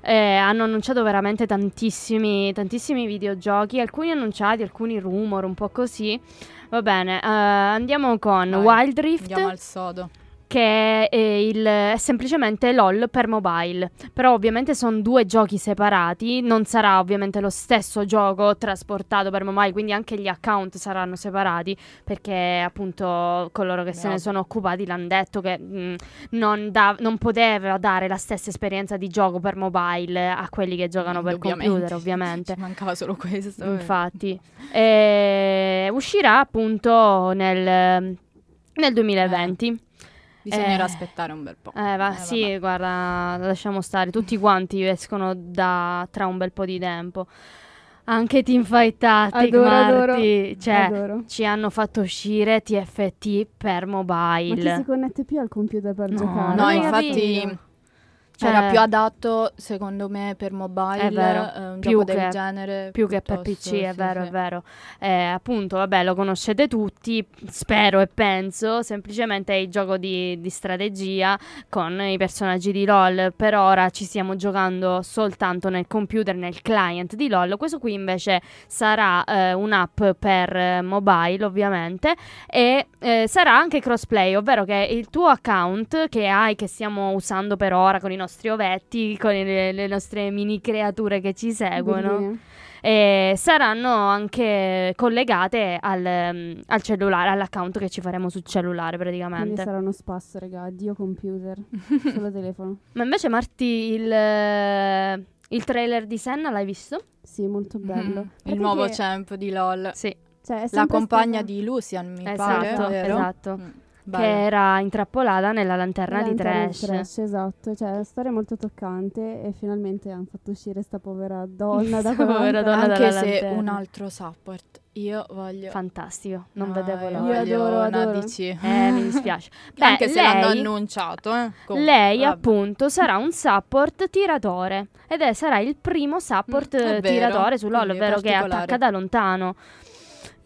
Eh, hanno annunciato veramente tantissimi, tantissimi videogiochi, alcuni annunciati, alcuni rumor, un po' così. Va bene, eh, andiamo con Vai, Wild Rift. Andiamo al sodo. Che è, il- è semplicemente LOL per mobile. Però ovviamente sono due giochi separati, non sarà ovviamente lo stesso gioco trasportato per mobile, quindi anche gli account saranno separati perché appunto coloro che se ne sono occupati l'hanno detto che mh, non, da- non poteva dare la stessa esperienza di gioco per mobile a quelli che giocano per computer, ovviamente. Ci mancava solo questo. eh. Infatti, Eh, uscirà appunto nel, nel 2020. Bisognerà Eh. aspettare un bel po'. Eh, va, Eh, sì, vabbè. guarda, lasciamo stare. Tutti quanti escono da tra un bel po' di tempo. Anche Teamfight Tactic, Adoro, Marti, adoro, cioè, adoro. ci hanno fatto uscire TFT per Ma chi mobile. si connette più al computer per No, giocare? No, infatti capito. era Cioè- più adatto secondo me per mobile, È vero, eh, un più gioco che- del genere. Più che per PC, è sì, vero, sì. è vero. Eh, appunto, vabbè, lo conoscete tutti, spero e penso. Semplicemente è il gioco di, di strategia con i personaggi di LOL. Per ora ci stiamo giocando soltanto nel computer, nel client di LOL. Questo qui invece sarà eh, un'app per eh, mobile, ovviamente. E eh, sarà anche crossplay, ovvero che il tuo account che hai, che stiamo usando per ora con i nostri ovetti, con le, le nostre mini creature che ci seguono e saranno anche collegate al, ehm, al cellulare, all'account che ci faremo sul cellulare Quindi praticamente. sarà uno spasso, raga. Addio computer. Solo telefono. Ma invece Marti, il, eh, il trailer di Senna l'hai visto? Sì, molto bello. Perché Il nuovo che- champ di LOL. Sì, cioè, è La compagna stata- di Lucian, mi esatto, pare, vero? esatto. Mm, Che bello. era intrappolata nella lanterna la di lanterna Trash. esatto. Cioè, la storia è molto toccante e finalmente hanno fatto uscire sta povera donna da quella povera lanterna. donna Anche dalla se lanterna. un altro support. Io voglio... Fantastico, non No, vedevo l'ora. Io voglio adoro, una adoro. DC. Eh, mi dispiace. Beh, Anche se l'hanno lei- annunciato. Eh. Comunque, Lei vabbè. appunto sarà un support tiratore ed è sarà il primo support Mm, tiratore su LoL, quindi ovvero che attacca da lontano.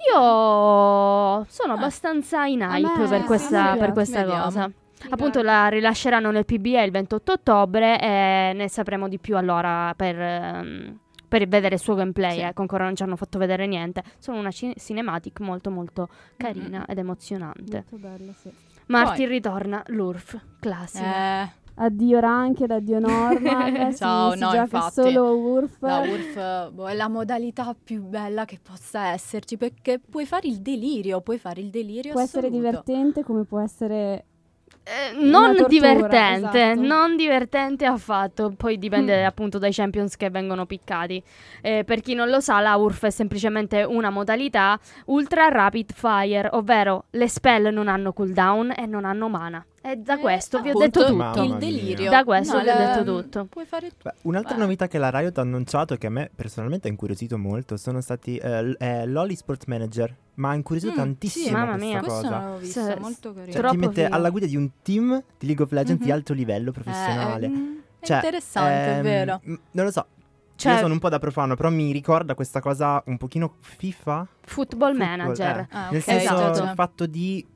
Io sono Eh. abbastanza in hype per questa, per questa cosa. Appunto la rilasceranno nel PBA il 28 ottobre e ne sapremo di più allora per, ehm, per vedere il suo gameplay. Sì. Ecco, ancora non ci hanno fatto vedere niente. Sono una ci- cinematic molto molto carina Mm-mm. ed emozionante. Molto bello, sì. Martin Poi- ritorna, l'URF, classico. Eh, Addio Ranked, addio Normal. Ciao, no, gioca infatti. solo URF. la URF boh, è la modalità più bella che possa esserci perché puoi fare il delirio, puoi fare il delirio Può essere assoluto. divertente come può essere... Eh, non tortura, divertente, esatto. non divertente affatto. Poi dipende Mm. appunto dai champions che vengono piccati. Eh, per chi non lo sa, la URF è semplicemente una modalità ultra rapid fire, ovvero le spell non hanno cooldown e non hanno mana. E da Eh, questo vi ho appunto, detto tutto. Il delirio. Da questo No, vi ho la- detto tutto. Puoi fare Beh, un'altra Beh. novità che la Riot ha annunciato che a me personalmente ha incuriosito molto sono stati eh, l- eh, l'Oli Sports Manager, ma ha incuriosito Mm, tantissimo sì, mamma questa mia. Questo cosa. l'avevo visto, Se- molto carino. Cioè, ti mette figo. alla guida di un team di League of Legends di Mhm. alto livello professionale. Eh, mm, è Cioè, interessante, è ehm, vero. m- Non lo so. Cioè- Io sono un po' da profano, però mi ricorda questa cosa un pochino FIFA. Football Football, manager. eh. Ah, Nel ok, senso esatto. il fatto di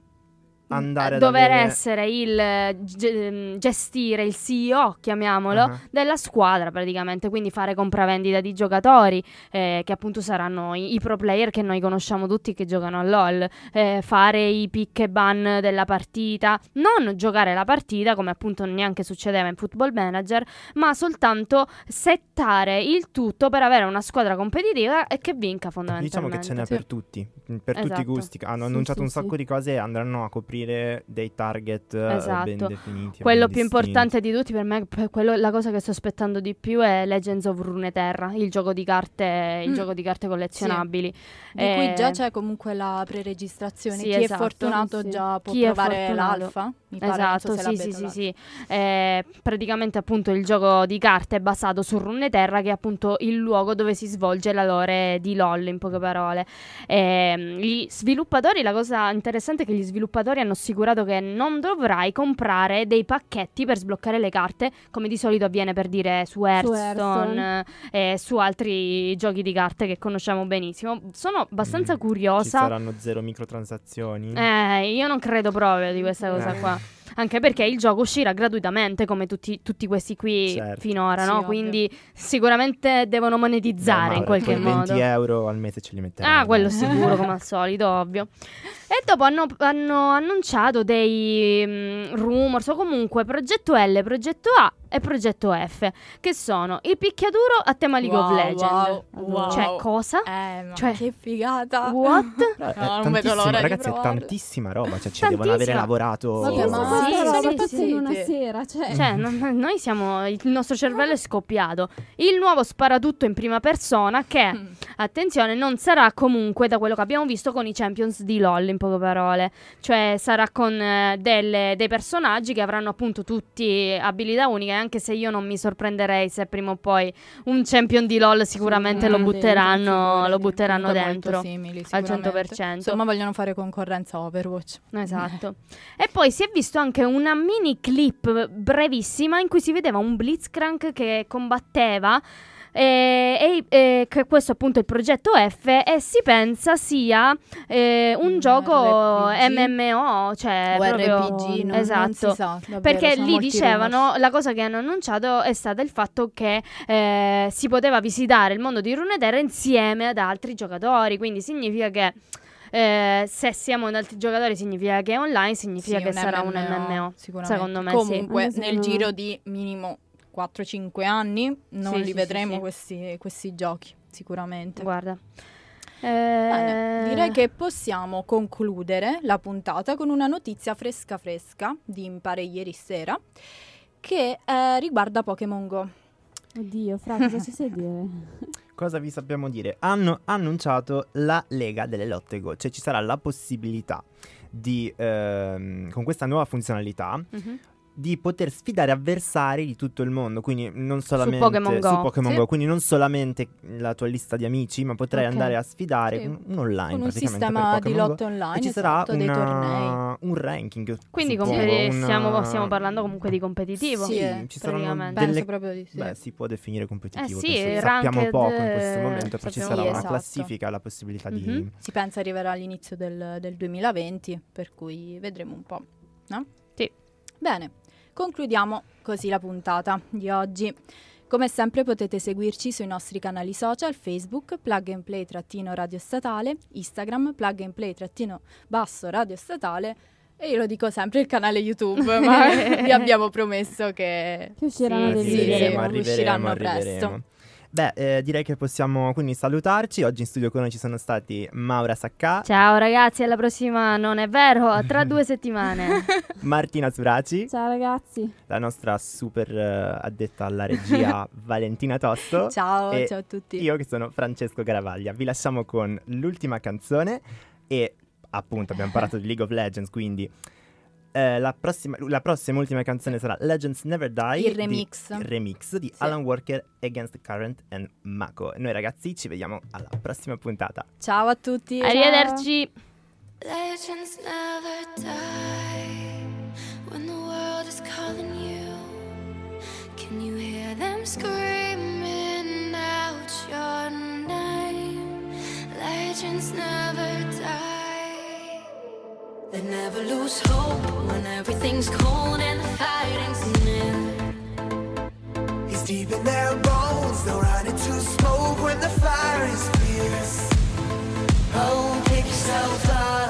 andare Eh, dover avere- essere il ge- gestire il CEO, chiamiamolo, Ah. della squadra praticamente, quindi fare compravendita di giocatori eh, che appunto saranno i, i pro player che noi conosciamo tutti che giocano a LoL, eh, fare i pick e ban della partita, non giocare la partita come appunto neanche succedeva in Football Manager, ma soltanto settare il tutto per avere una squadra competitiva e che vinca Diciamo fondamentalmente. che ce n'è Sì. per tutti, mm, per tutti Esatto. i gusti. Hanno Sì, annunciato sì, un sacco di cose e andranno a coprire dei target eh, ben Esatto. definiti. e Quello ben più distinti. importante di tutti per me, per quello- la cosa che sto aspettando di più è Legends of Runeterra, il gioco di carte, il Mm. gioco di carte collezionabili. Di cui Eh, già c'è comunque la preregistrazione. sì, Chi esatto. è fortunato Sì, sì. già può Chi provare l'alfa. Mi pare, so Esatto, se sì, sì, sì, sì. Eh, praticamente appunto il gioco di carte è basato su Runeterra che è appunto il luogo dove si svolge la lore di LoL in poche parole. Ehm, gli sviluppatori, la cosa interessante è che gli sviluppatori hanno assicurato che non dovrai comprare dei pacchetti per sbloccare le carte come di solito avviene per dire su Hearthstone eh, e su altri giochi di carte che conosciamo benissimo. Sono abbastanza Mm, curiosa. Ci saranno zero microtransazioni. Eh, io non credo proprio di questa cosa Eh. qua. Anche perché il gioco uscirà gratuitamente come tutti, tutti questi qui Certo. finora, Sì, no? Quindi sicuramente devono monetizzare Beh, in qualche quei 20 modo. euro al mese ce li metteranno. Ah, quello sicuro, come al solito, ovvio. E dopo hanno, hanno annunciato dei mm, rumors o comunque progetto L, progetto A e progetto F, che sono il picchiaduro a tema League of Wow, Legends. wow, wow. Cioè, cosa? Eh, ma Cioè, che figata. What? Eh, è No, non vedo l'ora di ragazzi, è tantissima roba. Cioè, ci devono avere lavorato. Vabbè, Sì, ma sì, sì, sì, fatta sì. in una sera, cioè... Cioè, non- noi siamo. Il nostro cervello è scoppiato. Il nuovo sparatutto in prima persona, che, Mm. attenzione, non sarà comunque da quello che abbiamo visto con i Champions di LOL, in poche parole. Cioè, sarà con eh, delle- dei personaggi che avranno appunto tutti abilità uniche. Anche se io non mi sorprenderei se prima o poi un champion di LOL sicuramente lo Mm, butteranno, lo butteranno dentro. simili, al sicuramente. 100%. Insomma, vogliono fare concorrenza a Overwatch. Esatto. e poi si è visto anche una mini clip brevissima in cui si vedeva un Blitzcrank che combatteva. Eh, E, e che questo appunto è il progetto F e si pensa sia eh, un Un gioco RPG? MMO, cioè RPG, non, esatto. non si sa. davvero, perché lì dicevano, rumors. la cosa che hanno annunciato è stata il fatto che eh, si poteva visitare il mondo di Runeterra insieme ad altri giocatori, quindi significa che eh, se siamo ad altri giocatori significa che è online, significa Sì, che sarà un MMO. sicuramente. Secondo me sì. Comunque, Anche nel secondo me. giro di minimo 4-5 anni non Sì, li sì, vedremo sì, sì. Questi, questi giochi, sicuramente. Guarda. Bene, Eh, direi che possiamo concludere la puntata con una notizia fresca fresca di mi pare ieri sera che eh, riguarda Pokémon Go. Oddio, Fra, cosa ci sai dire? Cosa vi sappiamo dire? Hanno annunciato la Lega delle Lotte Go, cioè ci sarà la possibilità di, ehm, con questa nuova funzionalità, mhm. Di poter sfidare avversari di tutto il mondo, quindi non solamente Pokémon Go. su Pokémon Sì. Go, quindi non solamente la tua lista di amici, ma potrai Ok. andare a sfidare Sì. un, un online Con un sistema di lotte online, e ci sarà esatto, dei tornei. una- un ranking. Quindi competi- una- stiamo, stiamo parlando comunque di competitivo. Sì, eh, ci saranno delle proprio di sì. Beh, si può definire competitivo. Eh sì, sappiamo ranked, poco in questo momento, poi ci sarà una Esatto. classifica, la possibilità di... Mhm. Si pensa arriverà all'inizio del, del 2020, per cui vedremo un po', no? Sì. Bene, concludiamo così la puntata di oggi. Come sempre potete seguirci sui nostri canali social, Facebook, plug and play trattino radio statale, Instagram, plug and play trattino basso radio statale e io lo dico sempre il canale YouTube, ma vi abbiamo promesso che Che usciranno Sì, dei sì, video. sì, arriveremo, usciranno arriveremo. presto. Beh, eh, direi che possiamo quindi salutarci. Oggi in studio con noi ci sono stati Maura Sacca, Ciao ragazzi, alla prossima non è vero, tra due settimane. Martina Suraci, Ciao ragazzi. la nostra super eh, addetta alla regia Valentina Tosto. Ciao, E ciao a tutti. Io che sono Francesco Garavaglia. Vi lasciamo con l'ultima canzone e appunto abbiamo parlato di League of Legends, quindi eh, la, prossima, la prossima ultima canzone sarà Legends Never Die. Il di- remix. il remix di Alan Walker Against Current and Mako. Noi ragazzi ci vediamo alla prossima puntata. Ciao a tutti. Arrivederci. Legends never die when the world is calling you. Can you hear them screaming out your name? Legends never die. They never lose hope when everything's cold and the fighting's near. It's deep in their bones. They'll run into smoke when the fire is fierce. Oh, pick yourself up,